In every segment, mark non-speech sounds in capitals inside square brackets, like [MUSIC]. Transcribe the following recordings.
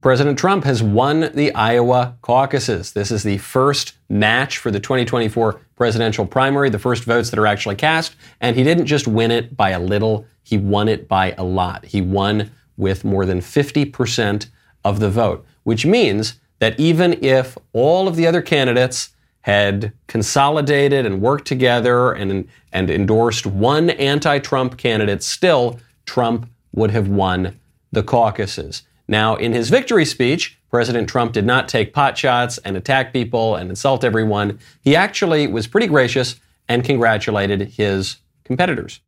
President Trump has won the Iowa caucuses. This is the first match for the 2024 presidential primary, the first votes that are actually cast. And he didn't just win it by a little, he won it by a lot. He won with more than 50% of the vote, which means that even if all of the other candidates had consolidated and worked together and, and endorsed one anti Trump candidate, still Trump would have won the caucuses. Now, in his victory speech, President Trump did not take pot shots and attack people and insult everyone. He actually was pretty gracious and congratulated his competitors.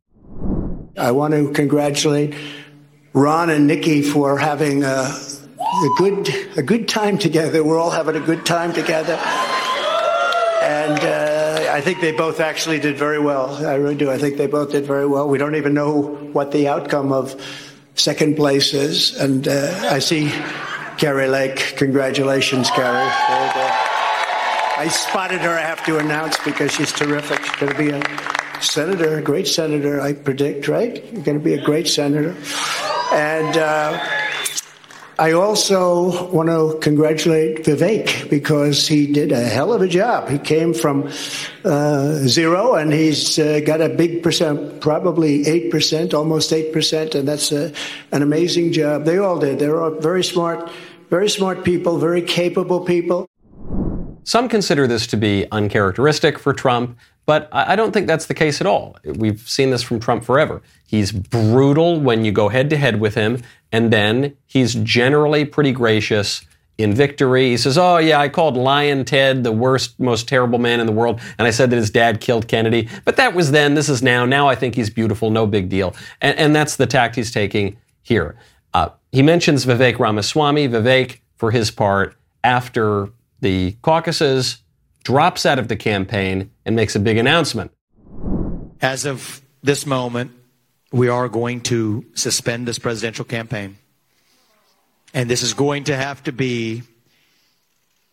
I want to congratulate Ron and Nikki for having a, a good a good time together. We're all having a good time together, and uh, I think they both actually did very well. I really do. I think they both did very well. We don't even know what the outcome of second places. And uh, I see Kari Lake. Congratulations, Kari. I spotted her, I have to announce, because she's terrific. She's going to be a senator, a great senator, I predict, right? You're going to be a great senator. And uh, I also want to congratulate Vivek because he did a hell of a job. He came from uh, zero and he's uh, got a big percent, probably 8%, almost 8%, and that's a, an amazing job. They all did. They're all very smart, very smart people, very capable people. Some consider this to be uncharacteristic for Trump, but I don't think that's the case at all. We've seen this from Trump forever. He's brutal when you go head to head with him, and then he's generally pretty gracious in victory. He says, Oh, yeah, I called Lyin' Ted the worst, most terrible man in the world, and I said that his dad killed Kennedy. But that was then, this is now. Now I think he's beautiful, no big deal. And, and that's the tact he's taking here. Uh, he mentions Vivek Ramaswamy. Vivek, for his part, after the caucuses, drops out of the campaign and makes a big announcement. As of this moment, we are going to suspend this presidential campaign. And this is going to have to be,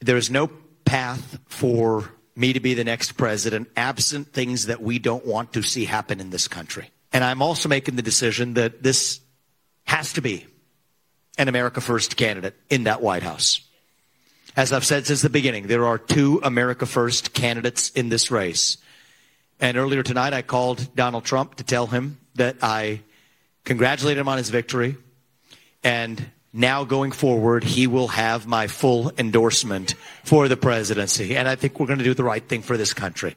there is no path for me to be the next president absent things that we don't want to see happen in this country. And I'm also making the decision that this has to be an America First candidate in that White House. As I've said since the beginning, there are two America First candidates in this race. And earlier tonight, I called Donald Trump to tell him that I congratulated him on his victory. And now going forward, he will have my full endorsement for the presidency. And I think we're going to do the right thing for this country.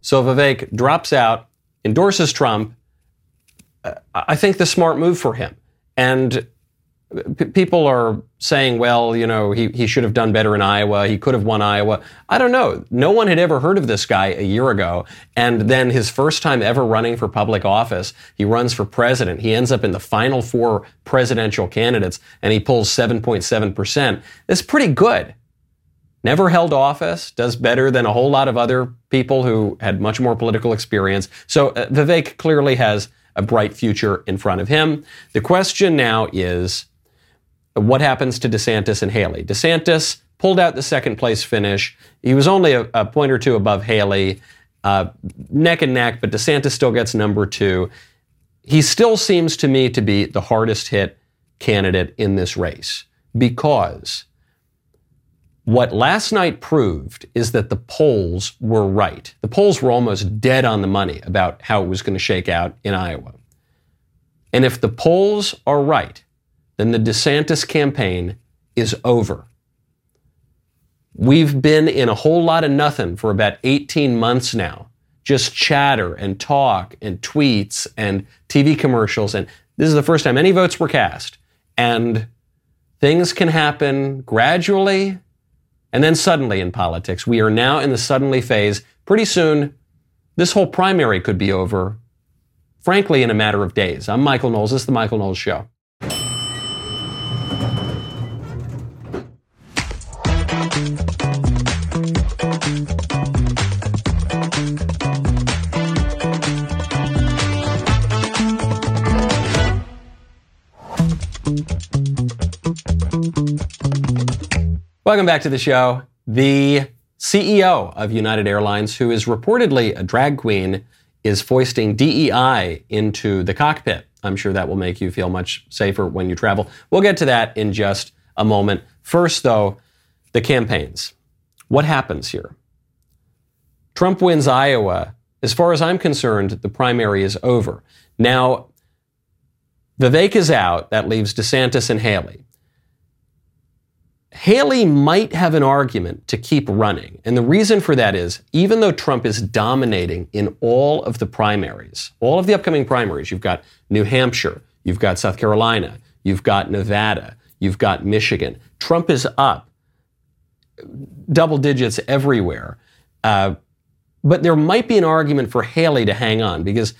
So Vivek drops out, endorses Trump. Uh, I think the smart move for him. And P- people are saying, well, you know, he, he should have done better in Iowa. He could have won Iowa. I don't know. No one had ever heard of this guy a year ago. And then his first time ever running for public office, he runs for president. He ends up in the final four presidential candidates and he pulls 7.7%. That's pretty good. Never held office, does better than a whole lot of other people who had much more political experience. So uh, Vivek clearly has a bright future in front of him. The question now is, what happens to DeSantis and Haley. DeSantis pulled out the second place finish. He was only a, a point or two above Haley, uh, neck and neck, but DeSantis still gets number two. He still seems to me to be the hardest hit candidate in this race because what last night proved is that the polls were right. The polls were almost dead on the money about how it was going to shake out in Iowa. And if the polls are right, then the DeSantis campaign is over. We've been in a whole lot of nothing for about 18 months now. Just chatter and talk and tweets and TV commercials. And this is the first time any votes were cast. And things can happen gradually and then suddenly in politics. We are now in the suddenly phase. Pretty soon, this whole primary could be over, frankly, in a matter of days. I'm Michael Knowles. This is The Michael Knowles Show. Welcome back to the show. The CEO of United Airlines, who is reportedly a drag queen, is foisting DEI into the cockpit. I'm sure that will make you feel much safer when you travel. We'll get to that in just a moment. First, though, the campaigns. What happens here? Trump wins Iowa. As far as I'm concerned, the primary is over. Now, Vivek is out. That leaves DeSantis and Haley. Haley might have an argument to keep running. And the reason for that is even though Trump is dominating in all of the primaries, all of the upcoming primaries, you've got New Hampshire, you've got South Carolina, you've got Nevada, you've got Michigan. Trump is up double digits everywhere. Uh, but there might be an argument for Haley to hang on because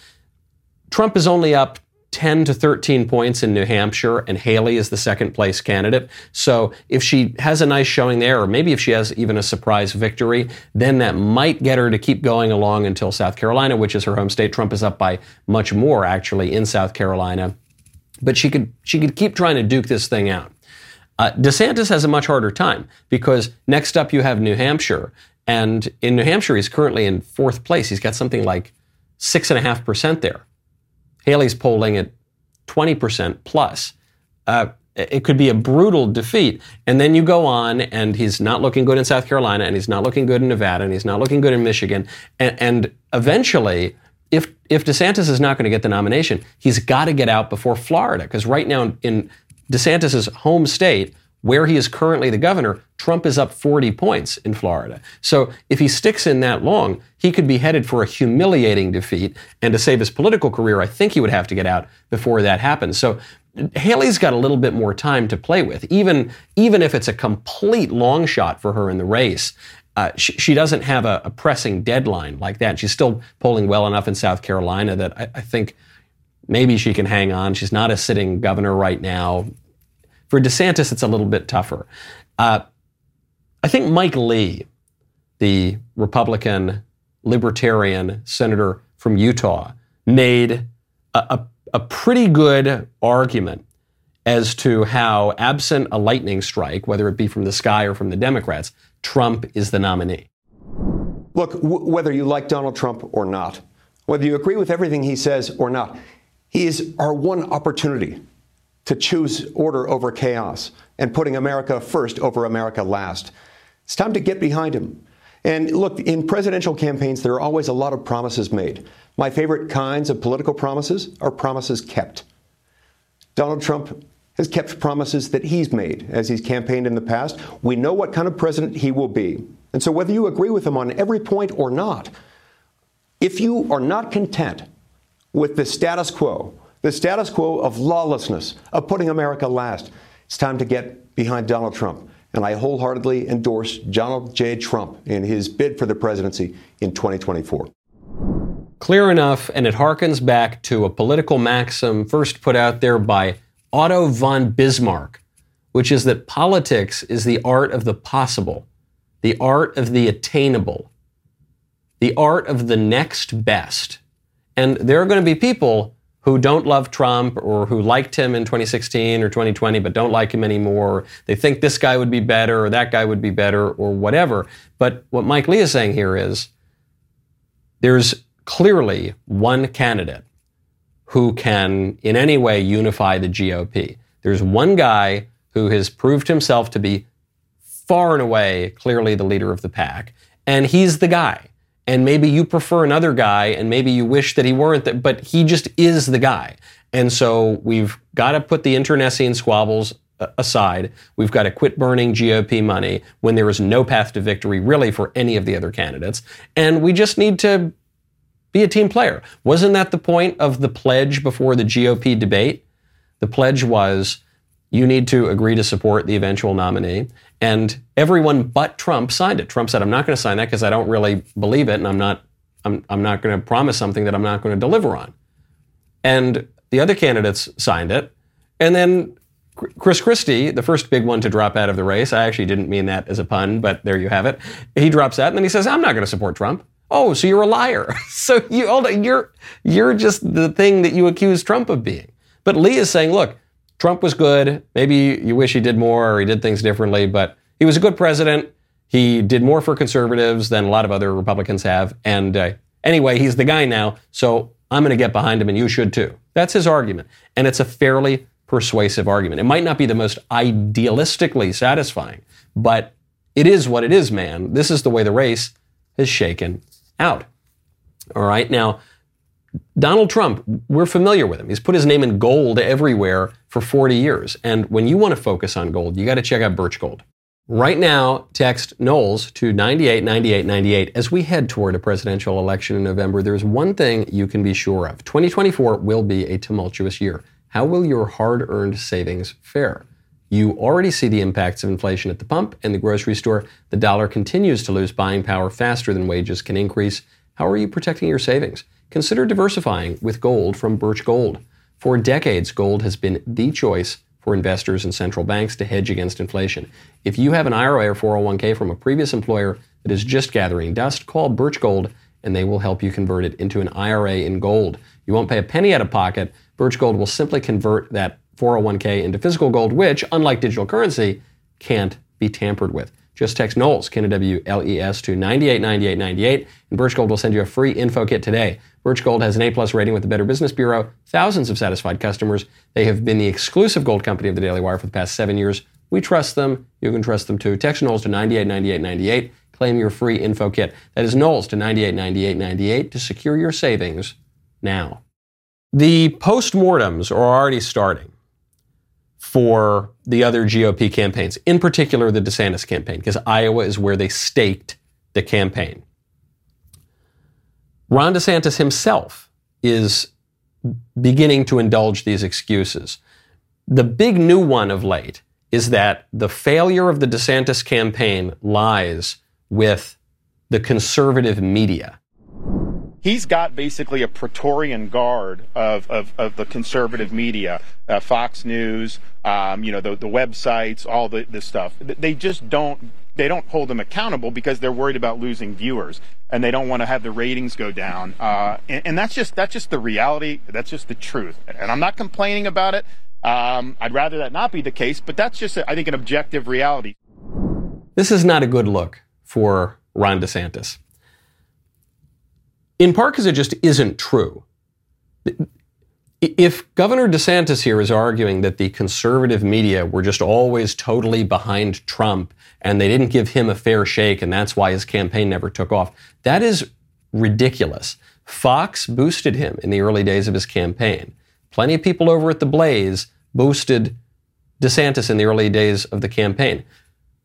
Trump is only up 10 to 13 points in New Hampshire, and Haley is the second place candidate. So if she has a nice showing there, or maybe if she has even a surprise victory, then that might get her to keep going along until South Carolina, which is her home state. Trump is up by much more actually in South Carolina. But she could she could keep trying to duke this thing out. Uh, DeSantis has a much harder time because next up you have New Hampshire, and in New Hampshire he's currently in fourth place. He's got something like six and a half percent there. Haley's polling at 20% plus. Uh, it could be a brutal defeat. And then you go on, and he's not looking good in South Carolina, and he's not looking good in Nevada, and he's not looking good in Michigan. And, and eventually, if, if DeSantis is not going to get the nomination, he's got to get out before Florida. Because right now, in DeSantis' home state, where he is currently the governor, Trump is up 40 points in Florida. So if he sticks in that long, he could be headed for a humiliating defeat. And to save his political career, I think he would have to get out before that happens. So Haley's got a little bit more time to play with, even, even if it's a complete long shot for her in the race. Uh, she, she, doesn't have a, a, pressing deadline like that. She's still polling well enough in South Carolina that I, I think maybe she can hang on. She's not a sitting governor right now. For DeSantis, it's a little bit tougher. Uh, I think Mike Lee, the Republican libertarian senator from Utah, made a, a, a pretty good argument as to how, absent a lightning strike, whether it be from the sky or from the Democrats, Trump is the nominee. Look, w- whether you like Donald Trump or not, whether you agree with everything he says or not, he is our one opportunity to choose order over chaos and putting America first over America last. It's time to get behind him. And look, in presidential campaigns, there are always a lot of promises made. My favorite kinds of political promises are promises kept. Donald Trump has kept promises that he's made as he's campaigned in the past. We know what kind of president he will be. And so, whether you agree with him on every point or not, if you are not content with the status quo, the status quo of lawlessness, of putting America last, it's time to get behind Donald Trump and I wholeheartedly endorse Donald J. Trump in his bid for the presidency in 2024. Clear enough, and it harkens back to a political maxim first put out there by Otto von Bismarck, which is that politics is the art of the possible, the art of the attainable, the art of the next best. And there are going to be people who don't love Trump or who liked him in 2016 or 2020 but don't like him anymore. They think this guy would be better or that guy would be better or whatever. But what Mike Lee is saying here is there's clearly one candidate who can in any way unify the GOP. There's one guy who has proved himself to be far and away clearly the leader of the pack, and he's the guy and maybe you prefer another guy and maybe you wish that he weren't that, but he just is the guy. And so we've got to put the internecine squabbles uh, aside. We've got to quit burning GOP money when there is no path to victory really for any of the other candidates. And we just need to be a team player. Wasn't that the point of the pledge before the GOP debate? The pledge was you need to agree to support the eventual nominee. And everyone but Trump signed it. Trump said, I'm not going to sign that because I don't really believe it and I'm not, I'm, I'm not going to promise something that I'm not going to deliver on. And the other candidates signed it. And then Chris Christie, the first big one to drop out of the race, I actually didn't mean that as a pun, but there you have it. He drops out and then he says, I'm not going to support Trump. Oh, so you're a liar. [LAUGHS] so you, you're, you're just the thing that you accuse Trump of being. But Lee is saying, look, Trump was good. Maybe you wish he did more or he did things differently, but he was a good president. He did more for conservatives than a lot of other Republicans have. And uh, anyway, he's the guy now. So I'm going to get behind him and you should too. That's his argument. And it's a fairly persuasive argument. It might not be the most idealistically satisfying, but it is what it is, man. This is the way the race has shaken out. All right. Now, Donald Trump, we're familiar with him. He's put his name in gold everywhere for 40 years. And when you want to focus on gold, you got to check out Birch Gold. Right now, text Knowles to 989898. As we head toward a presidential election in November, there's one thing you can be sure of 2024 will be a tumultuous year. How will your hard earned savings fare? You already see the impacts of inflation at the pump and the grocery store. The dollar continues to lose buying power faster than wages can increase. How are you protecting your savings? Consider diversifying with gold from Birch Gold. For decades, gold has been the choice for investors and central banks to hedge against inflation. If you have an IRA or 401k from a previous employer that is just gathering dust, call Birch Gold and they will help you convert it into an IRA in gold. You won't pay a penny out of pocket. Birch Gold will simply convert that 401k into physical gold, which, unlike digital currency, can't be tampered with. Just text Knowles, K-N-W-L-E-S, to 989898, and Birch Gold will send you a free info kit today. Birch Gold has an A-plus rating with the Better Business Bureau, thousands of satisfied customers. They have been the exclusive gold company of the Daily Wire for the past seven years. We trust them. You can trust them too. Text Knowles to 989898. Claim your free info kit. That is Knowles to 989898 to secure your savings now. The postmortems are already starting for the other GOP campaigns, in particular the DeSantis campaign, because Iowa is where they staked the campaign. Ron DeSantis himself is beginning to indulge these excuses. The big new one of late is that the failure of the DeSantis campaign lies with the conservative media. He's got basically a Praetorian guard of, of, of the conservative media, uh, Fox News, um, you know, the, the websites, all the, this stuff. They just don't they don't hold them accountable because they're worried about losing viewers and they don't want to have the ratings go down. Uh, and, and, that's just that's just the reality. That's just the truth. And I'm not complaining about it. Um, I'd rather that not be the case, but that's just I think an objective reality. This is not a good look for Ron DeSantis. In part because it just isn't true. If Governor DeSantis here is arguing that the conservative media were just always totally behind Trump and they didn't give him a fair shake and that's why his campaign never took off, that is ridiculous. Fox boosted him in the early days of his campaign. Plenty of people over at the Blaze boosted DeSantis in the early days of the campaign.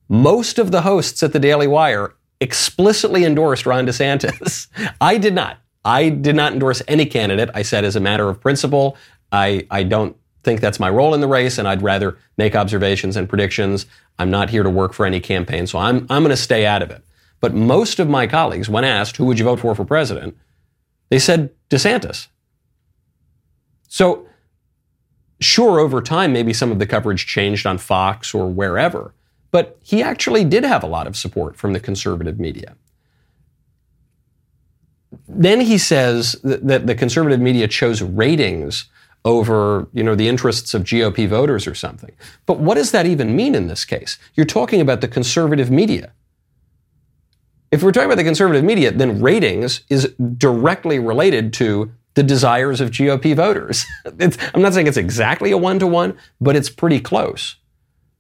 Most of the hosts at the Daily Wire explicitly endorsed Ron DeSantis. [LAUGHS] I did not. I did not endorse any candidate. I said, as a matter of principle, I, I don't think that's my role in the race, and I'd rather make observations and predictions. I'm not here to work for any campaign, so I'm, I'm going to stay out of it. But most of my colleagues, when asked, who would you vote for for president, they said DeSantis. So, sure, over time, maybe some of the coverage changed on Fox or wherever, but he actually did have a lot of support from the conservative media then he says that, that the conservative media chose ratings over you know the interests of GOP voters or something. But what does that even mean in this case? You're talking about the conservative media. If we're talking about the conservative media, then ratings is directly related to the desires of GOP voters. [LAUGHS] I'm not saying it's exactly a one to one, but it's pretty close.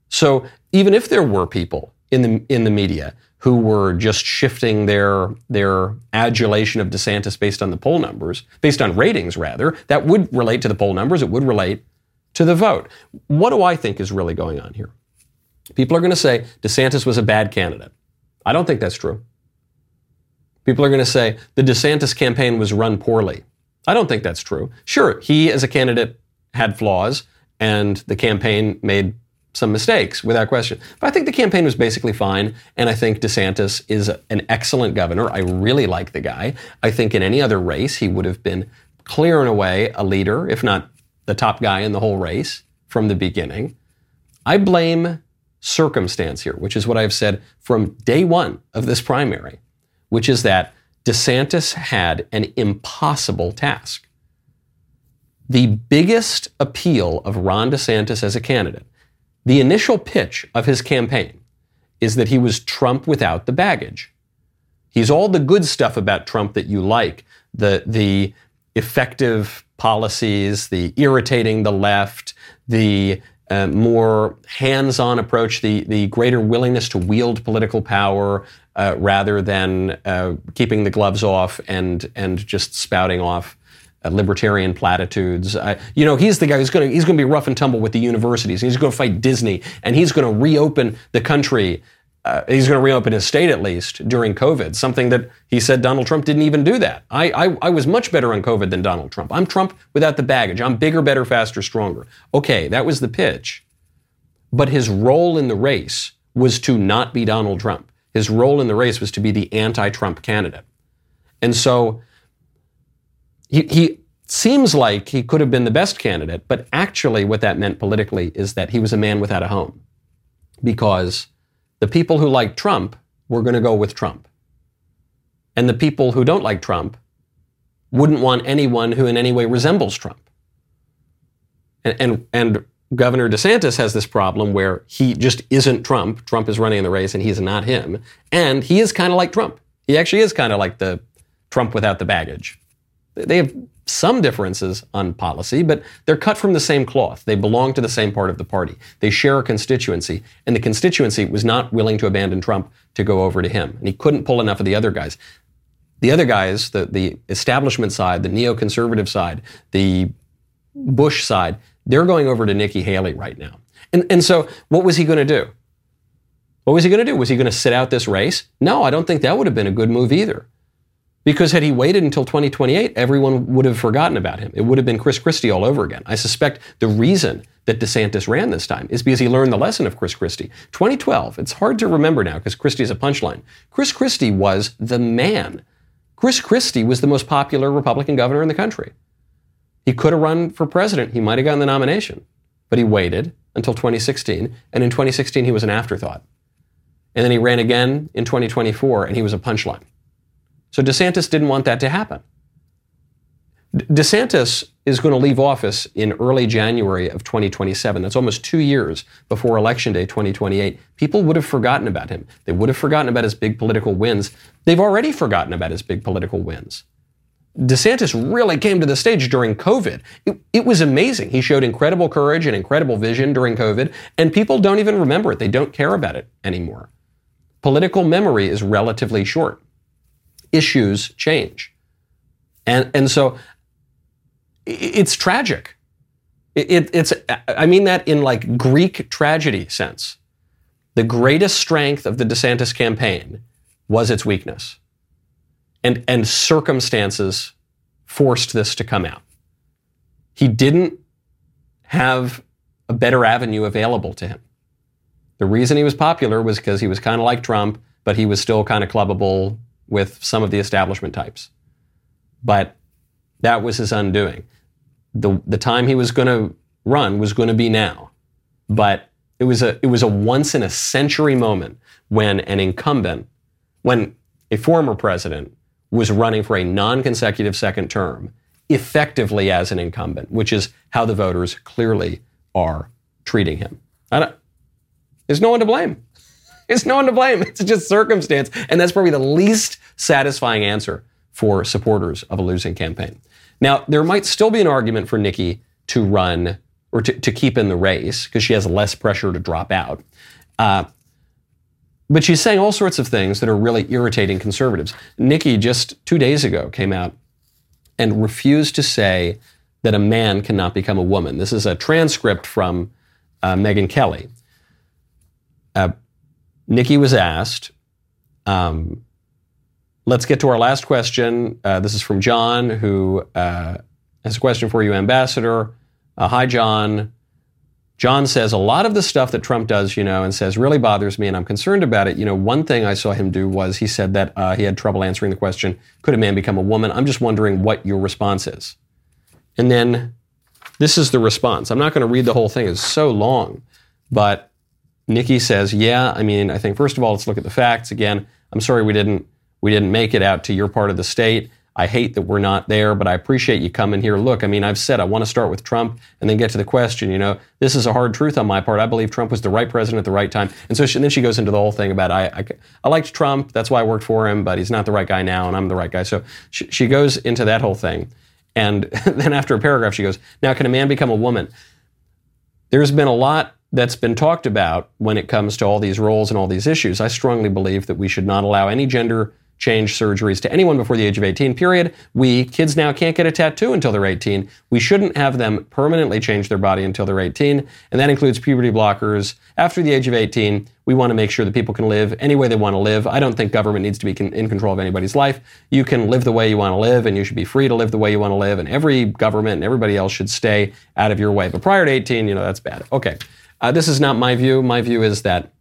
So even if there were people in the in the media who were just shifting their their adulation of DeSantis based on the poll numbers, based on ratings rather, that would relate to the poll numbers, it would relate to the vote. What do I think is really going on here? People are going to say DeSantis was a bad candidate. I don't think that's true. People are going to say the DeSantis campaign was run poorly. I don't think that's true. Sure, he as a candidate had flaws and the campaign made some mistakes without question. But I think the campaign was basically fine. And I think DeSantis is an excellent governor. I really like the guy. I think in any other race, he would have been clear and away a leader, if not the top guy in the whole race from the beginning. I blame circumstance here, which is what I've said from day one of this primary, which is that DeSantis had an impossible task. The biggest appeal of Ron DeSantis as a candidate the initial pitch of his campaign is that he was Trump without the baggage. He's all the good stuff about Trump that you like, the, the effective policies, the irritating the left, the uh, more hands-on approach, the the greater willingness to wield political power uh, rather than uh, keeping the gloves off and and just spouting off libertarian platitudes. you know, he's the guy who's going to he's going to be rough and tumble with the universities. He's going to fight Disney, and he's going to reopen the country. Uh, he's going to reopen his state at least during COVID, something that he said Donald Trump didn't even do that. I, I, I was much better on COVID than Donald Trump. I'm Trump without the baggage. I'm bigger, better, faster, stronger. Okay, that was the pitch. But his role in the race was to not be Donald Trump. His role in the race was to be the anti Trump candidate. And so he, he seems like he could have been the best candidate, but actually, what that meant politically is that he was a man without a home. Because the people who like Trump were going to go with Trump. And the people who don't like Trump wouldn't want anyone who in any way resembles Trump. And, and, and Governor DeSantis has this problem where he just isn't Trump. Trump is running in the race and he's not him. And he is kind of like Trump. He actually is kind of like the Trump without the baggage. They have some differences on policy, but they're cut from the same cloth. They belong to the same part of the party. They share a constituency, and the constituency was not willing to abandon Trump to go over to him. And he couldn't pull enough of the other guys. The other guys, the, the establishment side, the neoconservative side, the Bush side, they're going over to Nikki Haley right now. And, and so, what was he going to do? What was he going to do? Was he going to sit out this race? No, I don't think that would have been a good move either. Because had he waited until 2028, everyone would have forgotten about him. It would have been Chris Christie all over again. I suspect the reason that DeSantis ran this time is because he learned the lesson of Chris Christie. 2012, it's hard to remember now because Christie's a punchline. Chris Christie was the man. Chris Christie was the most popular Republican governor in the country. He could have run for president. He might have gotten the nomination, but he waited until 2016. And in 2016, he was an afterthought. And then he ran again in 2024, and he was a punchline. So DeSantis didn't want that to happen. DeSantis is going to leave office in early January of 2027. That's almost two years before Election Day 2028. People would have forgotten about him. They would have forgotten about his big political wins. They've already forgotten about his big political wins. DeSantis really came to the stage during COVID. It, it, was amazing. He showed incredible courage and incredible vision during COVID, and people don't even remember it. They don't care about it anymore. Political memory is relatively short issues change. And, and so it's tragic. It, it's, I mean that in like Greek tragedy sense. The greatest strength of the DeSantis campaign was its weakness. And, and circumstances forced this to come out. He didn't have a better avenue available to him. The reason he was popular was because he was kind of like Trump, but he was still kind of clubbable, with some of the establishment types. But that was his undoing. The, the time he was going to run was going to be now. But it was a it was a once in a century moment when an incumbent, when a former president was running for a non-consecutive second term, effectively as an incumbent, which is how the voters clearly are treating him. there's no one to blame. [LAUGHS] There's no one to blame. It's just circumstance. And that's probably the least satisfying answer for supporters of a losing campaign. Now, there might still be an argument for Nikki to run or to, to keep in the race because she has less pressure to drop out. Uh, but she's saying all sorts of things that are really irritating conservatives. Nikki just two days ago came out and refused to say that a man cannot become a woman. This is a transcript from uh, Megyn Kelly. Uh, Nikki was asked, um, let's get to our last question. Uh, this is from John, who uh, has a question for you, Ambassador. Uh, hi, John. John says a lot of the stuff that Trump does, you know, and says really bothers me, and I'm concerned about it. You know, one thing I saw him do was he said that uh, he had trouble answering the question, "Could a man become a woman?" I'm just wondering what your response is. And then this is the response. I'm not going to read the whole thing; it's so long, but Nikki says, "Yeah, I mean, I think first of all, let's look at the facts again. I'm sorry we didn't we didn't make it out to your part of the state. I hate that we're not there, but I appreciate you coming here. Look, I mean, I've said I want to start with Trump and then get to the question. You know, this is a hard truth on my part. I believe Trump was the right president at the right time. And so she, and then she goes into the whole thing about I, I, I liked Trump. That's why I worked for him, but he's not the right guy now, and I'm the right guy. So she, she goes into that whole thing. And [LAUGHS] then after a paragraph, she goes, Now, can a man become a woman? There's been a lot that's been talked about when it comes to all these roles and all these issues. I strongly believe that we should not allow any gender change surgeries to anyone before the age of 18, period. We, kids now, can't get a tattoo until they're 18. We shouldn't have them permanently change their body until they're 18, and that includes puberty blockers. After the age of 18, we want to make sure that people can live any way they want to live. I don't think government needs to be in control of anybody's life. You can live the way you want to live, and you should be free to live the way you want to live, and every government and everybody else should stay out of your way. But prior to 18, you know, that's bad. Okay. Uh, this is not my view. My view is that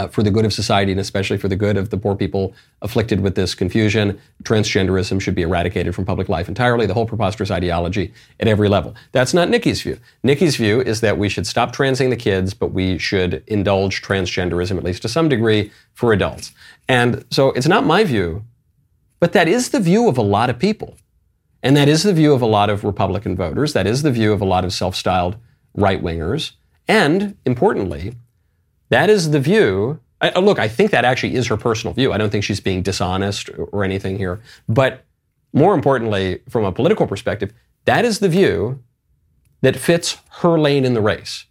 uh, for the good of society and especially for the good of the poor people afflicted with this confusion, transgenderism should be eradicated from public life entirely, the whole preposterous ideology at every level. That's not Nikki's view. Nikki's view is that we should stop transing the kids, but we should indulge transgenderism, at least to some degree, for adults. And so it's not my view, but that is the view of a lot of people. And that is the view of a lot of Republican voters. That is the view of a lot of self styled right wingers. And importantly, that is the view. I, uh, look, I think that actually is her personal view. I don't think she's being dishonest or anything here. But more importantly, from a political perspective, that is the view that fits her lane in the race.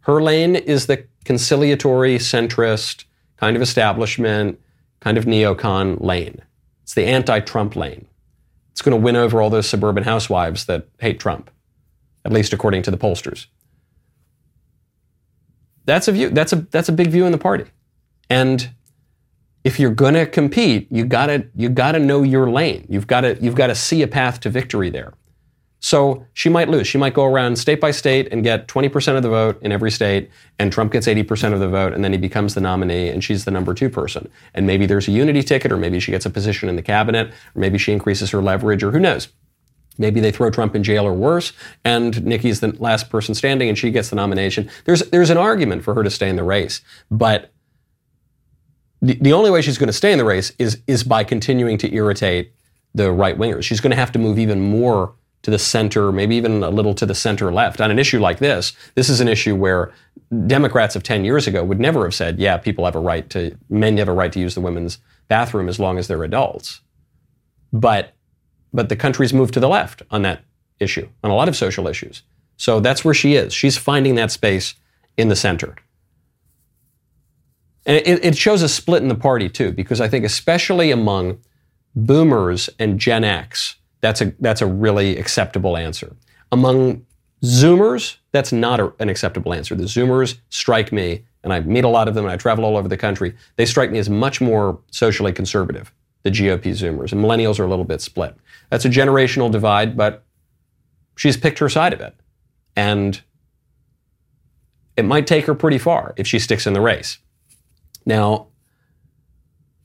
Her lane is the conciliatory, centrist, kind of establishment, kind of neocon lane. It's the anti Trump lane. It's going to win over all those suburban housewives that hate Trump, at least according to the pollsters. That's a view. That's a that's a big view in the party. And if you're going to compete, you gotta you gotta know your lane. You've got to you've got to see a path to victory there. So she might lose. She might go around state by state and get 20% of the vote in every state, and Trump gets 80% of the vote, and then he becomes the nominee, and she's the number two person. And maybe there's a unity ticket, or maybe she gets a position in the cabinet, or maybe she increases her leverage, or who knows. Maybe they throw Trump in jail or worse, and Nikki's the last person standing and she gets the nomination. There's, there's an argument for her to stay in the race, but the, the only way she's going to stay in the race is, is by continuing to irritate the right wingers. She's going to have to move even more to the center, maybe even a little to the center left. On an issue like this, this is an issue where Democrats of 10 years ago would never have said, yeah, people have a right to, men have a right to use the women's bathroom as long as they're adults. But but the country's moved to the left on that issue, on a lot of social issues. So that's where she is. She's finding that space in the center. And it, it shows a split in the party, too, because I think, especially among boomers and Gen X, that's a, that's a really acceptable answer. Among Zoomers, that's not a, an acceptable answer. The Zoomers strike me, and I meet a lot of them and I travel all over the country, they strike me as much more socially conservative, the GOP Zoomers. And millennials are a little bit split. That's a generational divide, but she's picked her side of it. And it might take her pretty far if she sticks in the race. Now,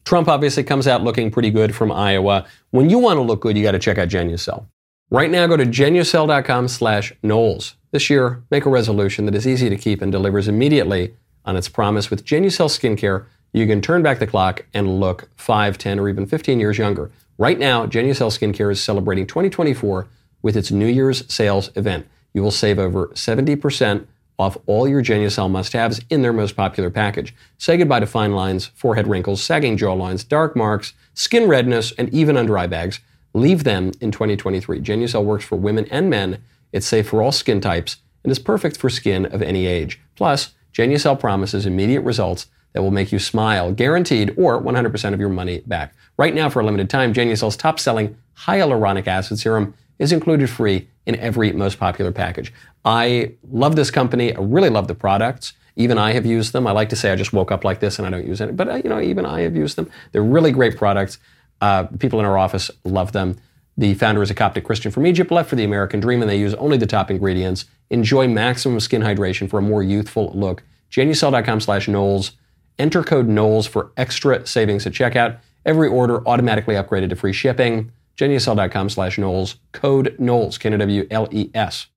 Trump obviously comes out looking pretty good from Iowa. When you want to look good, you got to check out Genucel. Right now, go to genucel.com slash Knowles. This year, make a resolution that is easy to keep and delivers immediately on its promise. With Genucel skincare, you can turn back the clock and look 5, 10, or even 15 years younger. Right now, Genucel Skincare is celebrating 2024 with its New Year's sales event. You will save over 70% off all your Genucel must-haves in their most popular package. Say goodbye to fine lines, forehead wrinkles, sagging jawlines, dark marks, skin redness, and even under eye bags. Leave them in 2023. Genucel works for women and men. It's safe for all skin types and is perfect for skin of any age. Plus, Genucel promises immediate results that will make you smile, guaranteed, or 100% of your money back. Right now, for a limited time, Genucel's top selling hyaluronic acid serum is included free in every most popular package. I love this company. I really love the products. Even I have used them. I like to say I just woke up like this and I don't use it, but uh, you know, even I have used them. They're really great products. Uh, people in our office love them. The founder is a Coptic Christian from Egypt, left for the American dream, and they use only the top ingredients. Enjoy maximum skin hydration for a more youthful look. Genucel.com slash Knowles. Enter code Knowles for extra savings at checkout. Every order automatically upgraded to free shipping. Genucel.com slash Knowles. Code Knowles, K-N-O-W-L-E-S.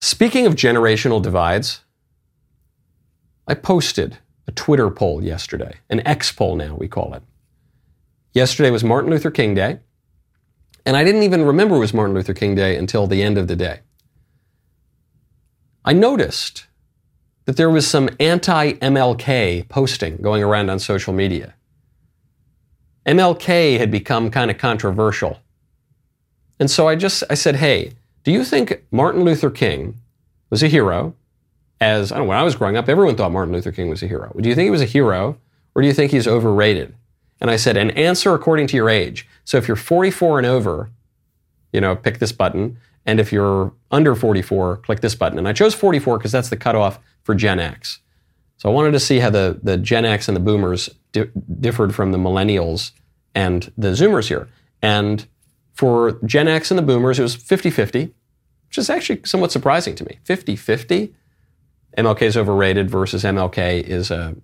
Speaking of generational divides, I posted a Twitter poll yesterday, an X poll now, we call it. Yesterday was Martin Luther King Day, and I didn't even remember it was Martin Luther King Day until the end of the day. I noticed that there was some anti MLK posting going around on social media. MLK had become kind of controversial. And so I just I said, hey, do you think Martin Luther King was a hero? As I don't know, when I was growing up, everyone thought Martin Luther King was a hero. Do you think he was a hero, or do you think he's overrated? And I said, an answer according to your age. So if you're 44 and over, you know, pick this button. And if you're under 44, click this button. And I chose 44 because that's the cutoff for Gen X. So I wanted to see how the, the Gen X and the boomers di- differed from the millennials and the Zoomers here. And for Gen X and the boomers, it was 50 50, which is actually somewhat surprising to me. 50 50. MLK is overrated versus MLK is a,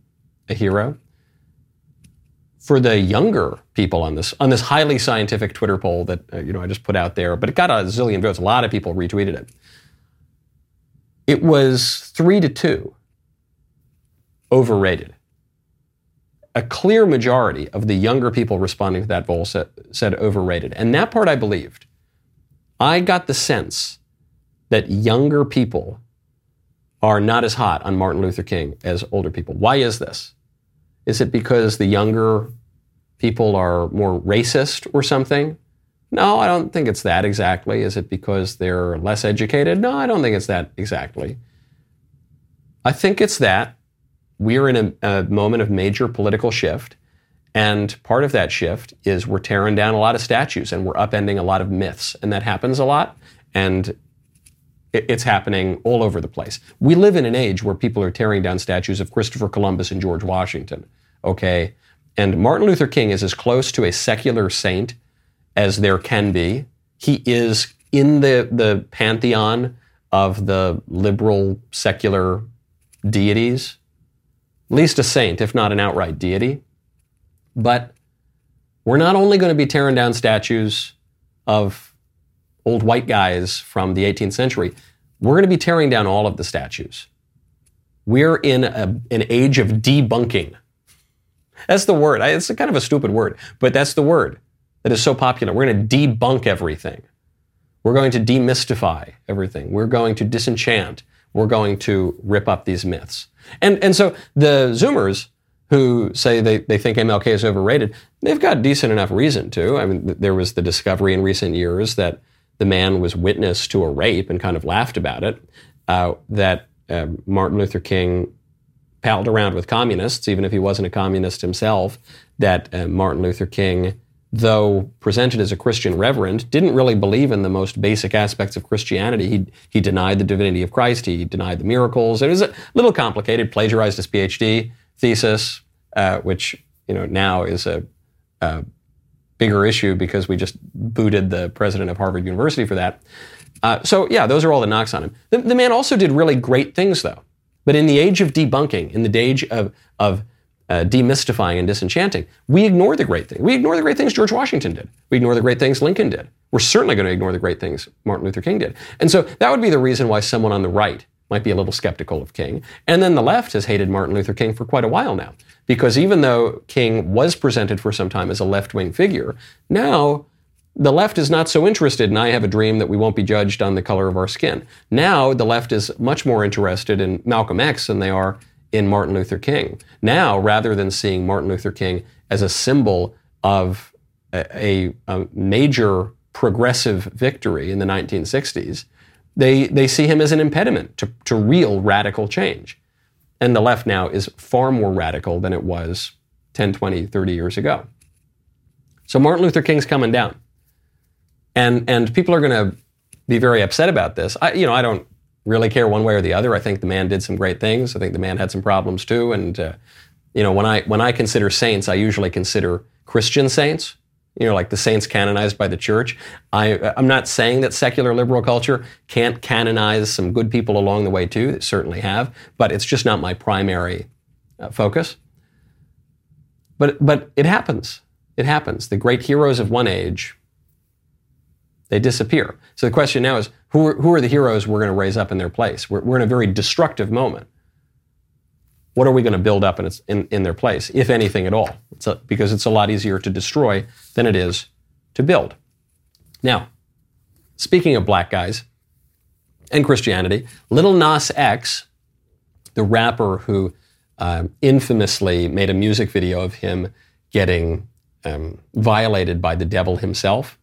a hero. For the younger people on this on this highly scientific Twitter poll that uh, you know I just put out there, but it got a zillion votes. A lot of people retweeted it. It was three to two overrated. A clear majority of the younger people responding to that poll said, said overrated. And that part I believed. I got the sense that younger people are not as hot on Martin Luther King as older people. Why is this? Is it because the younger people are more racist or something? No, I don't think it's that exactly. Is it because they're less educated? No, I don't think it's that exactly. I think it's that we're in a, a moment of major political shift. And part of that shift is we're tearing down a lot of statues and we're upending a lot of myths. And that happens a lot. And it's happening all over the place. We live in an age where people are tearing down statues of Christopher Columbus and George Washington. Okay. And Martin Luther King is as close to a secular saint as there can be. He is in the, the pantheon of the liberal secular deities at least a saint, if not an outright deity. But we're not only going to be tearing down statues of old white guys from the 18th century, we're going to be tearing down all of the statues. We're in a, an age of debunking. That's the word. It's kind of a stupid word, but that's the word that is so popular. We're going to debunk everything. We're going to demystify everything. We're going to disenchant. We're going to rip up these myths. And, and so the Zoomers who say they, they think MLK is overrated, they've got decent enough reason to. I mean, there was the discovery in recent years that the man was witness to a rape and kind of laughed about it, uh, that uh, Martin Luther King palled around with communists, even if he wasn't a communist himself, that uh, Martin Luther King though presented as a Christian reverend, didn't really believe in the most basic aspects of Christianity. He, he denied the divinity of Christ. He denied the miracles. It was a little complicated. Plagiarized his PhD thesis, uh, which you know now is a, a, bigger issue because we just booted the president of Harvard University for that. Uh, so yeah, those are all the knocks on him. The, the man also did really great things though. But in the age of debunking, in the age of, of uh, demystifying and disenchanting. We ignore the great things. We ignore the great things George Washington did. We ignore the great things Lincoln did. We're certainly going to ignore the great things Martin Luther King did. And so that would be the reason why someone on the right might be a little skeptical of King. And then the left has hated Martin Luther King for quite a while now. Because even though King was presented for some time as a left wing figure, now the left is not so interested in I have a dream that we won't be judged on the color of our skin. Now the left is much more interested in Malcolm X than they are in Martin Luther King. Now, rather than seeing Martin Luther King as a symbol of a, a, major progressive victory in the 1960s, they, they see him as an impediment to, to real radical change. And the left now is far more radical than it was 10, 20, 30 years ago. So Martin Luther King's coming down. And, and people are going to be very upset about this. I, you know, I don't really care one way or the other. I think the man did some great things. I think the man had some problems too. And uh, you know, when I when I consider saints, I usually consider Christian saints. You know, like the saints canonized by the church. I, I'm not saying that secular liberal culture can't canonize some good people along the way too. They certainly have, but it's just not my primary uh, focus. But but it happens. It happens. The great heroes of one age they disappear. So the question now is who are, who are the heroes we're going to raise up in their place? We're, we're in a very destructive moment. What are we going to build up in, its, in, in their place, if anything at all? It's a, because it's a lot easier to destroy than it is to build. Now, speaking of black guys and Christianity, Little Nas X, the rapper who um, infamously made a music video of him getting um, violated by the devil himself,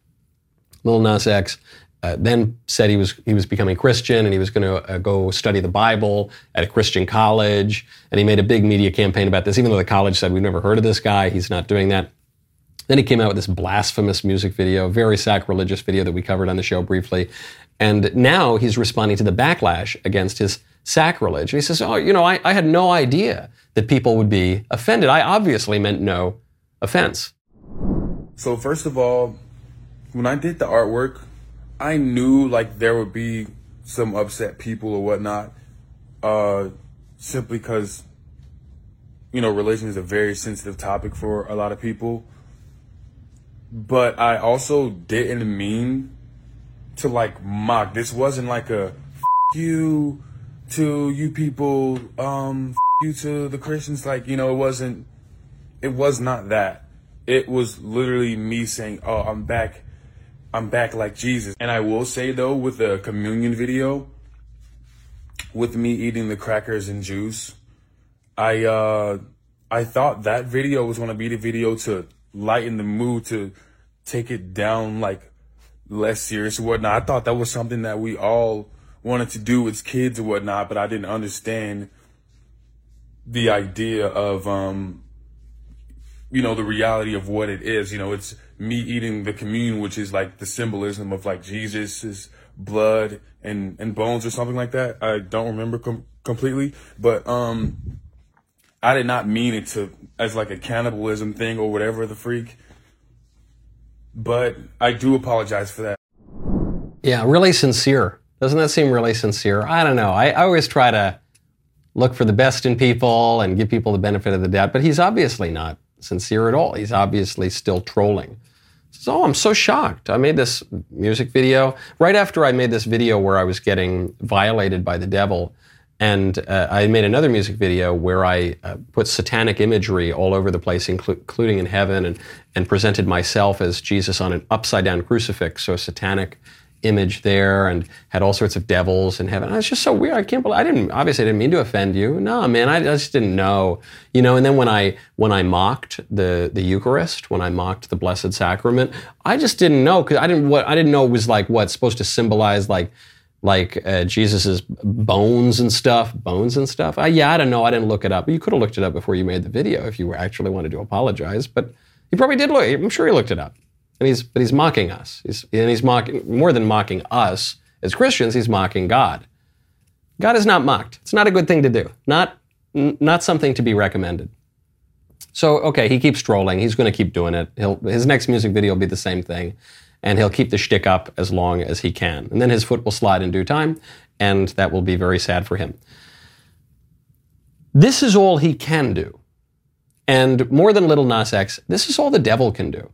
Lil Nas X uh, then said he was he was becoming Christian and he was going to uh, go study the Bible at a Christian college. And he made a big media campaign about this, even though the college said we've never heard of this guy. He's not doing that. Then he came out with this blasphemous music video, very sacrilegious video that we covered on the show briefly. And now he's responding to the backlash against his sacrilege. And he says, Oh, you know, I, I had no idea that people would be offended. I obviously meant no offense. So, first of all, when I did the artwork, I knew like there would be some upset people or whatnot, uh, simply because, you know, religion is a very sensitive topic for a lot of people. But I also didn't mean to like mock. This wasn't like a you to you people, um, you to the Christians. Like, you know, it wasn't, it was not that. It was literally me saying, oh, I'm back I'm back like Jesus. And I will say though, with the communion video, with me eating the crackers and juice, I uh I thought that video was gonna be the video to lighten the mood to take it down like less serious or whatnot. I thought that was something that we all wanted to do as kids or whatnot, but I didn't understand the idea of um you know the reality of what it is. You know, it's me eating the communion, which is like the symbolism of like Jesus's blood and, and bones or something like that. I don't remember com- completely, but, um, I did not mean it to, as like a cannibalism thing or whatever the freak. But I do apologize for that. Yeah, really sincere. Doesn't that seem really sincere? I don't know. I, I always try to look for the best in people and give people the benefit of the doubt, but he's obviously not sincere at all. He's obviously still trolling. So I'm so shocked. I made this music video right after I made this video where I was getting violated by the devil. And uh, I made another music video where I uh, put satanic imagery all over the place, inclu- including in heaven, and, and presented myself as Jesus on an upside down crucifix, so satanic image there and had all sorts of devils in heaven. It's just so weird. I can't believe I didn't obviously I didn't mean to offend you. No, man, I just didn't know. You know, and then when I when I mocked the the Eucharist, when I mocked the Blessed Sacrament, I just didn't know because I didn't what I didn't know it was like what supposed to symbolize like like uh, Jesus's bones and stuff, bones and stuff. I, yeah, I don't know. I didn't look it up. You could have looked it up before you made the video if you actually wanted to apologize. But you probably did look. I'm sure he looked it up. And he's, but he's mocking us. He's, and he's mocking, more than mocking us as Christians, he's mocking God. God is not mocked. It's not a good thing to do. Not, not something to be recommended. So, okay, he keeps trolling. He's going to keep doing it. He'll, his next music video will be the same thing. And he'll keep the shtick up as long as he can. And then his foot will slide in due time, and that will be very sad for him. This is all he can do. And more than Lil Nas X, this is all the devil can do.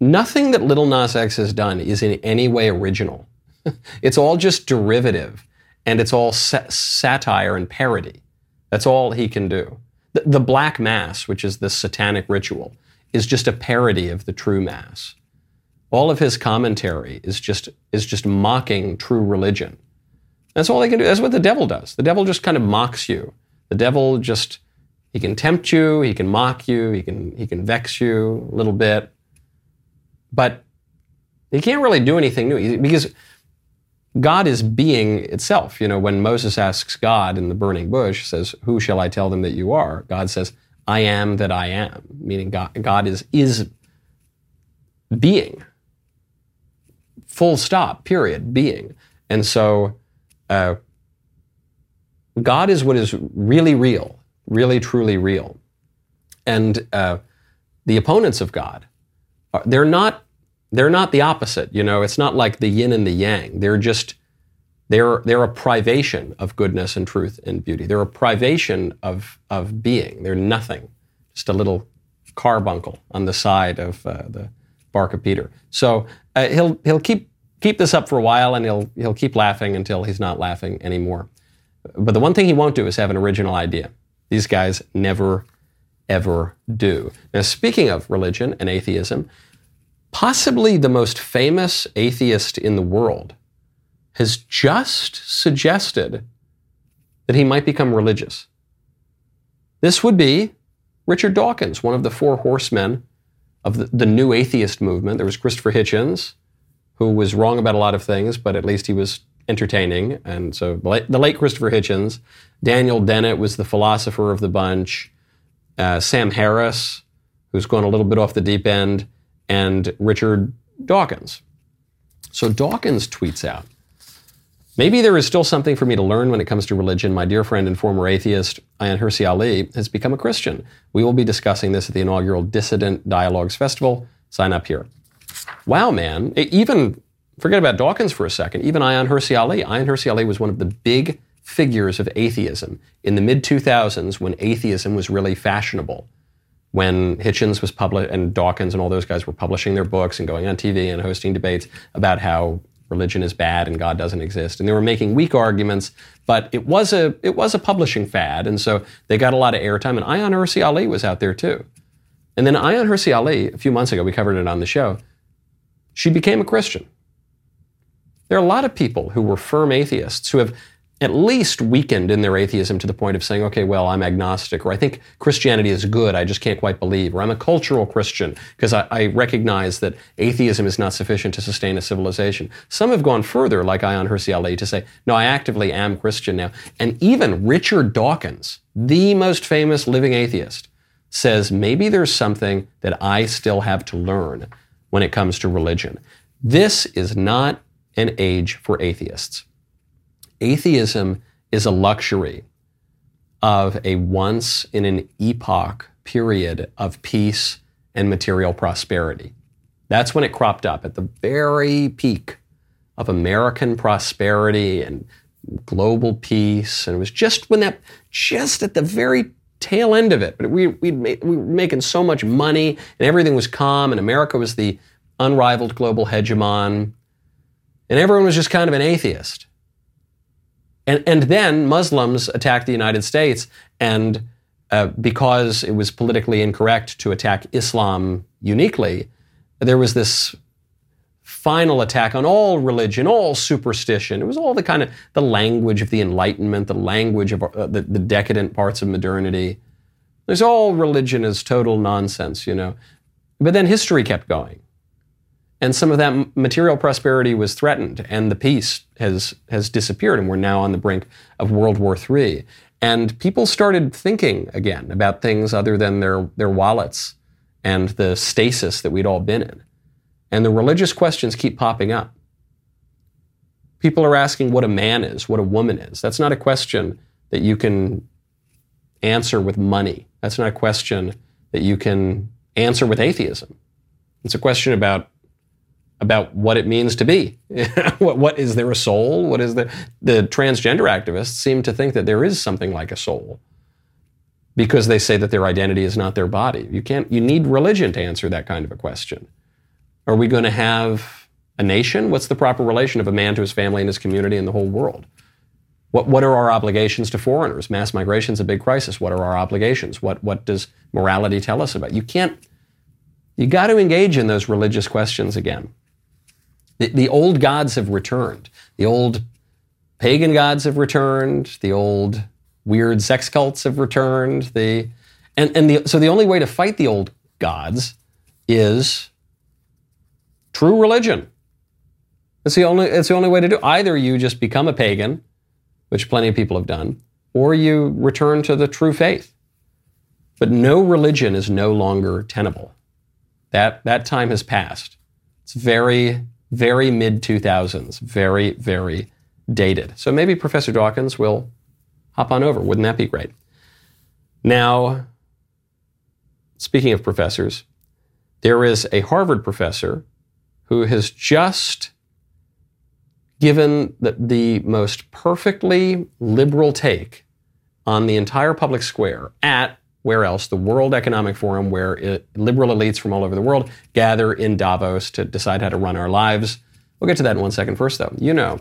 Nothing that Lil Nas X has done is in any way original. [LAUGHS] it's all just derivative and it's all satire and parody. That's all he can do. The, the Black Mass, which is this satanic ritual, is just a parody of the true Mass. All of his commentary is just, is just mocking true religion. That's all they can do. That's what the devil does. The devil just kind of mocks you. The devil just, he can tempt you, he can mock you, he can, he can vex you a little bit. But he can't really do anything new because God is being itself. You know, when Moses asks God in the burning bush, says, Who shall I tell them that you are? God says, I am that I am, meaning God, God is, is being. Full stop, period, being. And so uh, God is what is really real, really, truly real. And uh, the opponents of God they're not they're not the opposite. You know, it's not like the yin and the yang. They're just they're they're a privation of goodness and truth and beauty. They're a privation of of being. They're nothing. Just a little carbuncle on the side of uh, the bark of Peter. So uh, he'll he'll keep keep this up for a while, and he'll he'll keep laughing until he's not laughing anymore. But the one thing he won't do is have an original idea. These guys never ever do. Now, speaking of religion and atheism, possibly the most famous atheist in the world has just suggested that he might become religious. This would be Richard Dawkins, one of the four horsemen of the, the new atheist movement. There was Christopher Hitchens, who was wrong about a lot of things, but at least he was entertaining. And so the late, Christopher Hitchens, Daniel Dennett was the philosopher of the bunch, uh, Sam Harris, who's gone a little bit off the deep end, and Richard Dawkins. So Dawkins tweets out, Maybe there is still something for me to learn when it comes to religion. My dear friend and former atheist, Ayaan Hirsi Ali, has become a Christian. We will be discussing this at the inaugural Dissident Dialogues Festival. Sign up here. Wow, man. Even, forget about Dawkins for a second, even Ayaan Hirsi Ali. Ayaan Hirsi Ali was one of the big figures of atheism in the mid 2000s when atheism was really fashionable. When Hitchens was published and Dawkins and all those guys were publishing their books and going on TV and hosting debates about how religion is bad and God doesn't exist. And they were making weak arguments, but it was a it was a publishing fad, and so they got a lot of airtime. And Ayaan Hirsi Ali was out there too. And then Ayaan Hirsi Ali, a few months ago, we covered it on the show. She became a Christian. There are a lot of people who were firm atheists who have at least weakened in their atheism to the point of saying, okay, well, I'm agnostic, or I think Christianity is good, I just can't quite believe, or I'm a cultural Christian because I, I, recognize that atheism is not sufficient to sustain a civilization. Some have gone further, like Ayaan Hirsi Ali, to say, no, I actively am Christian now. And even Richard Dawkins, the most famous living atheist, says maybe there's something that I still have to learn when it comes to religion. This is not an age for atheists atheism is a luxury of a once in an epoch period of peace and material prosperity. That's when it cropped up at the very peak of American prosperity and global peace. And it was just when that, just at the very tail end of it, but we, we we were making so much money and everything was calm and America was the unrivaled global hegemon. And everyone was just kind of an atheist. And, and then Muslims attacked the United States, and uh, because it was politically incorrect to attack Islam uniquely, there was this final attack on all religion, all superstition. It was all the kind of the language of the Enlightenment, the language of uh, the, the decadent parts of modernity. There's all religion is total nonsense, you know. But then history kept going and some of that material prosperity was threatened, and the peace has has disappeared, and we're now on the brink of World War III. And people started thinking again about things other than their their wallets and the stasis that we'd all been in. And the religious questions keep popping up. People are asking what a man is, what a woman is. That's not a question that you can answer with money. That's not a question that you can answer with atheism. It's a question about about what it means to be. [LAUGHS] what, what is there a soul? What is the the transgender activists seem to think that there is something like a soul because they say that their identity is not their body. You can't you need religion to answer that kind of a question. Are we going to have a nation? What's the proper relation of a man to his family and his community and the whole world? What, what are our obligations to foreigners? Mass migration is a big crisis. What are our obligations? What, what does morality tell us about? You can't, you got to engage in those religious questions again. The, the old gods have returned. The old pagan gods have returned. The old weird sex cults have returned. The, and, and the, so the only way to fight the old gods is true religion. It's the only, it's the only way to do it. Either you just become a pagan, which plenty of people have done, or you return to the true faith. But no religion is no longer tenable. That, that time has passed. It's very very mid 2000s, very, very dated. So maybe Professor Dawkins will hop on over. Wouldn't that be great? Now, speaking of professors, there is a Harvard professor who has just given the, the most perfectly liberal take on the entire public square at where else? The World Economic Forum, where it, liberal elites from all over the world gather in Davos to decide how to run our lives. We'll get to that in one second. First, though, you know,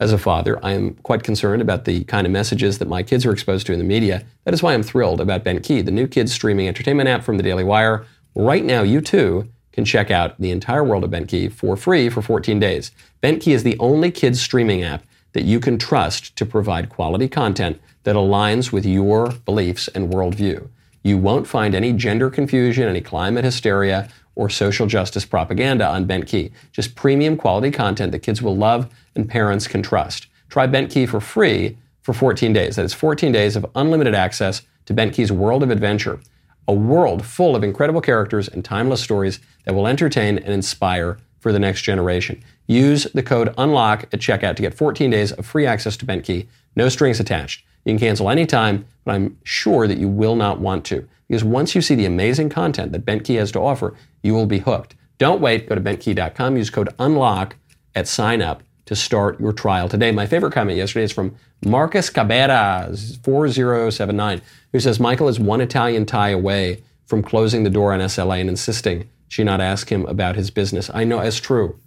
as a father, I am quite concerned about the kind of messages that my kids are exposed to in the media. That is why I'm thrilled about Bentkey, the new kids streaming entertainment app from the Daily Wire. Right now, you too can check out the entire world of Bentkey for free for 14 days. Bentkey is the only kids streaming app that you can trust to provide quality content that aligns with your beliefs and worldview. You won't find any gender confusion, any climate hysteria, or social justice propaganda on BentKey. Just premium quality content that kids will love and parents can trust. Try BentKey for free for 14 days. That is 14 days of unlimited access to BentKey's world of adventure, a world full of incredible characters and timeless stories that will entertain and inspire for the next generation. Use the code UNLOCK at checkout to get 14 days of free access to BentKey, no strings attached. You can cancel anytime, but I'm sure that you will not want to. Because once you see the amazing content that BentKey has to offer, you will be hooked. Don't wait. Go to bentkey.com. Use code UNLOCK at sign up to start your trial today. My favorite comment yesterday is from Marcus Caberas, 4079, who says Michael is one Italian tie away from closing the door on SLA and insisting she not ask him about his business. I know it's true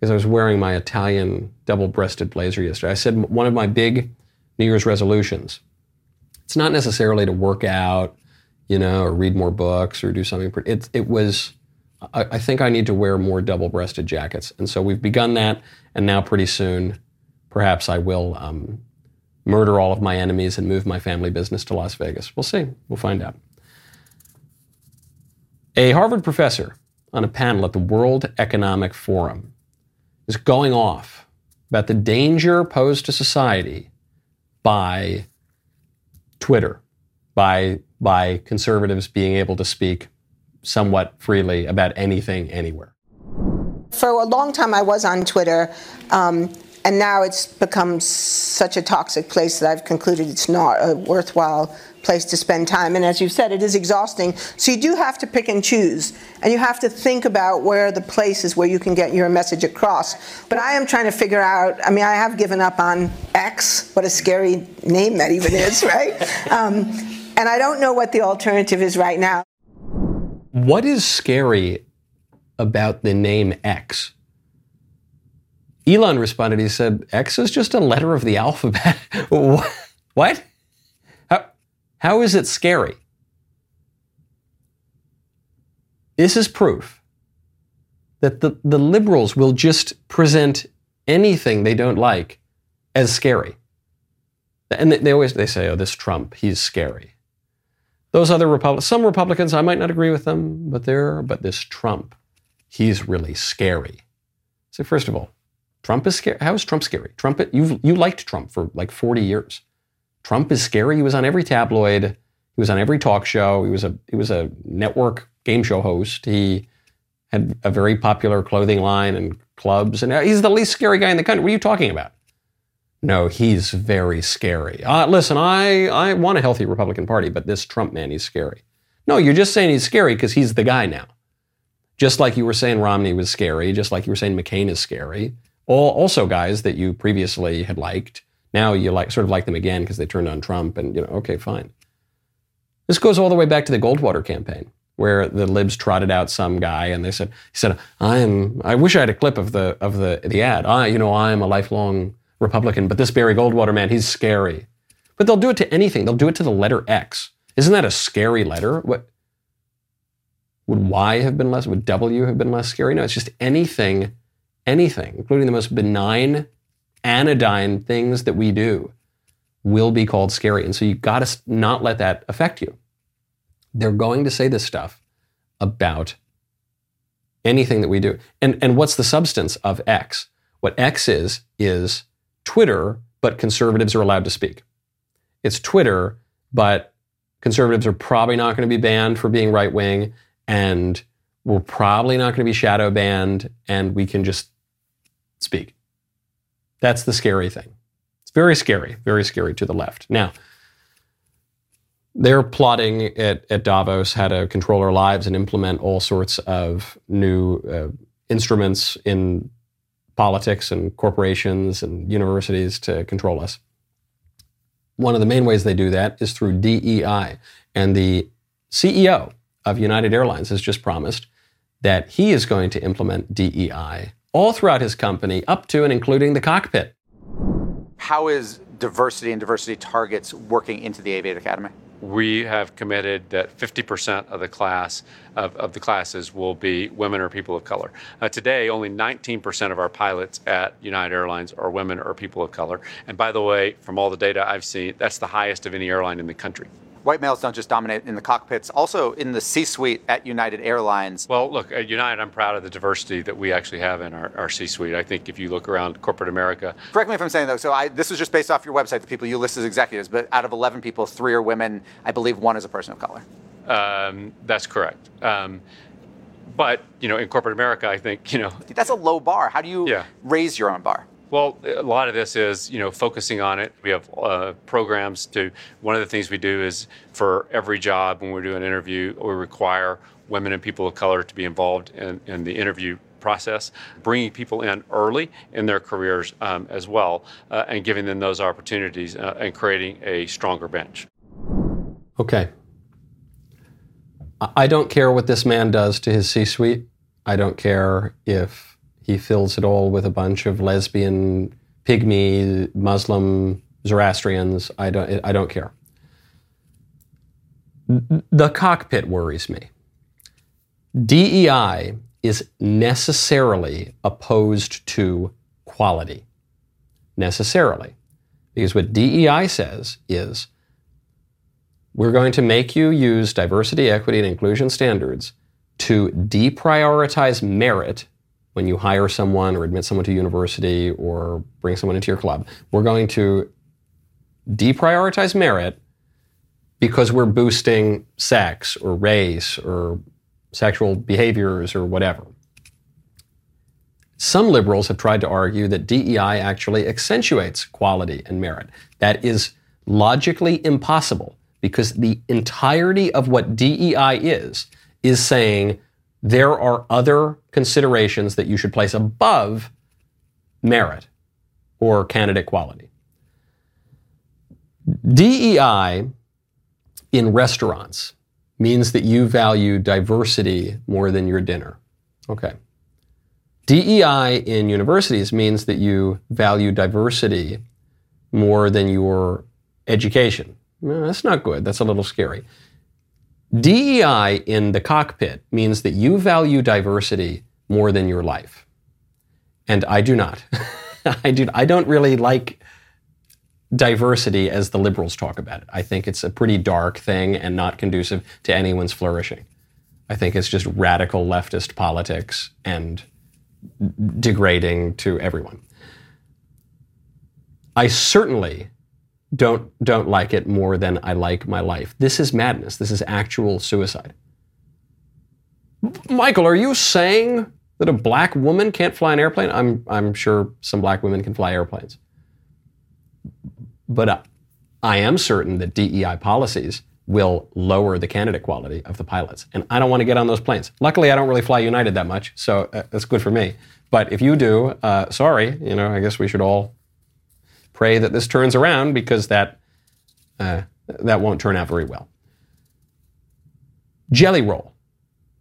because I was wearing my Italian double breasted blazer yesterday. I said one of my big New Year's resolutions. It's not necessarily to work out, you know, or read more books or do something. It, it was, I, I think I need to wear more double breasted jackets. And so we've begun that. And now pretty soon, perhaps I will um, murder all of my enemies and move my family business to Las Vegas. We'll see. We'll find out. A Harvard professor on a panel at the World Economic Forum is going off about the danger posed to society by Twitter, by, by conservatives being able to speak somewhat freely about anything anywhere. For a long time, I was on Twitter, um, and now it's become such a toxic place that I've concluded it's not a worthwhile place to spend time. And as you said, it is exhausting. So you do have to pick and choose. And you have to think about where the places where you can get your message across. But I am trying to figure out, I mean, I have given up on X, what a scary name that even is, [LAUGHS] right? Um, and I don't know what the alternative is right now. What is scary about the name X? Elon responded, he said, X is just a letter of the alphabet. [LAUGHS] what? How is it scary? This is proof that the, the liberals will just present anything they don't like as scary. And they always they say, oh, this Trump, he's scary. Those other Republicans, some Republicans, I might not agree with them, but they're, but this Trump, he's really scary. So first of all, Trump is scary. How is Trump scary? Trump, you you liked Trump for like 40 years. Trump is scary. He was on every tabloid. He was on every talk show. He was a he was a network game show host. He had a very popular clothing line and clubs, and he's the least scary guy in the country. What are you talking about? No, he's very scary. Uh, listen, I, I want a healthy Republican Party, but this Trump man, he's scary. No, you're just saying he's scary because he's the guy now. Just like you were saying Romney was scary, just like you were saying McCain is scary. Also guys that you previously had liked now you like sort of like them again because they turned on Trump, and you know, okay, fine. This goes all the way back to the Goldwater campaign, where the libs trotted out some guy, and they said, "He said I am. I wish I had a clip of the of the the ad. I, you know, I am a lifelong Republican, but this Barry Goldwater man, he's scary. But they'll do it to anything. They'll do it to the letter X. Isn't that a scary letter? What would Y have been less? Would W have been less scary? No, it's just anything, anything, including the most benign anodyne things that we do will be called scary. And so you've got to not let that affect you. They're going to say this stuff about anything that we do. And, and what's the substance of X? What X is, is Twitter, but conservatives are allowed to speak. It's Twitter, but conservatives are probably not going to be banned for being right wing, and we're probably not going to be shadow banned, and we can just speak. That's the scary thing. It's very scary, very scary to the left. Now, they're plotting at, at Davos how to control our lives and implement all sorts of new uh, instruments in politics and corporations and universities to control us. One of the main ways they do that is through DEI. And the CEO of United Airlines has just promised that he is going to implement DEI all throughout his company, up to and including the cockpit. How is diversity and diversity targets working into the Aviate Academy? We have committed that 50% of the class of, of, the classes will be women or people of color. Uh, today, only 19% of our pilots at United Airlines are women or people of color. And by the way, from all the data I've seen, that's the highest of any airline in the country. White males don't just dominate in the cockpits, also in the C-suite at United Airlines. Well, look, at United, I'm proud of the diversity that we actually have in our, our C-suite. I think if you look around corporate America, Correct me if I'm saying though. So I, this was just based off your website, the people you list as executives. But out of 11 people, three are women. I believe one is a person of color. um, that's correct. Um, but you know, in corporate America, I think you know That's a low bar. How do you Yeah. raise your own bar? Well, a lot of this is, you know, focusing on it. We have uh, programs to. One of the things we do is for every job when we do an interview, we require women and people of color to be involved in, in the interview process, bringing people in early in their careers um, as well, uh, and giving them those opportunities uh, and creating a stronger bench. Okay. I don't care what this man does to his C suite. I don't care if he fills it all with a bunch of lesbian, pygmy, Muslim, Zoroastrians. I don't, I don't care. The cockpit worries me. DEI is necessarily opposed to quality. Necessarily. Because what DEI says is we're going to make you use diversity, equity, and inclusion standards to deprioritize merit when you hire someone or admit someone to university or bring someone into your club. We're going to deprioritize merit because we're boosting sex or race or sexual behaviors or whatever. Some liberals have tried to argue that DEI actually accentuates quality and merit. That is logically impossible because the entirety of what DEI is, is saying there are other considerations that you should place above merit or candidate quality. DEI in restaurants means that you value diversity more than your dinner. Okay. DEI in universities means that you value diversity more than your education. That's not good. That's a little scary. DEI in the cockpit means that you value diversity more than your life. And I do not. [LAUGHS] I do I don't really like diversity as the liberals talk about it. I think it's a pretty dark thing and not conducive to anyone's flourishing. I think it's just radical leftist politics and degrading to everyone. I certainly don't don't like it more than I like my life. This is madness. This is actual suicide. Michael, are you saying that a black woman can't fly an airplane? I'm I'm sure some black women can fly airplanes. But uh, I am certain that DEI policies will lower the candidate quality of the pilots. And I don't want to get on those planes. Luckily, I don't really fly United that much, so uh, that's good for me. But if you do, uh, sorry, you know, I guess we should all pray that this turns around because that uh, that won't turn out very well. Jelly Roll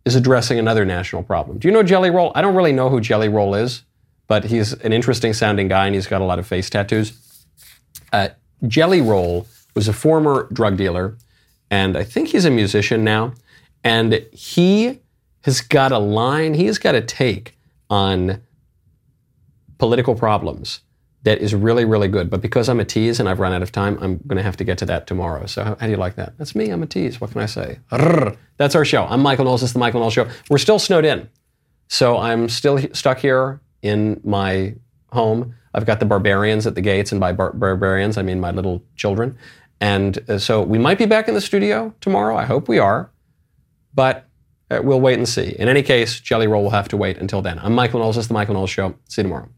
is addressing another national problem. Do you know Jelly Roll? I don't really know who Jelly Roll is, but he's an interesting sounding guy and he's got a lot of face tattoos. Uh, Jelly Roll was a former drug dealer, and I think he's a musician now. And he has got a line, he's got a take on political problems that is really, really good. But because I'm a tease and I've run out of time, I'm going to have to get to that tomorrow. So, how, how do you like that? That's me. I'm a tease. What can I say? That's our show. I'm Michael Knowles. This is the Michael Knowles Show. We're still snowed in. So, I'm still stuck here in my home. I've got the barbarians at the gates, and by bar- barbarians, I mean my little children. And uh, so, we might be back in the studio tomorrow. I hope we are. But uh, we'll wait and see. In any case, Jelly Roll will have to wait until then. I'm Michael Knowles. This is the Michael Knowles Show. See you tomorrow.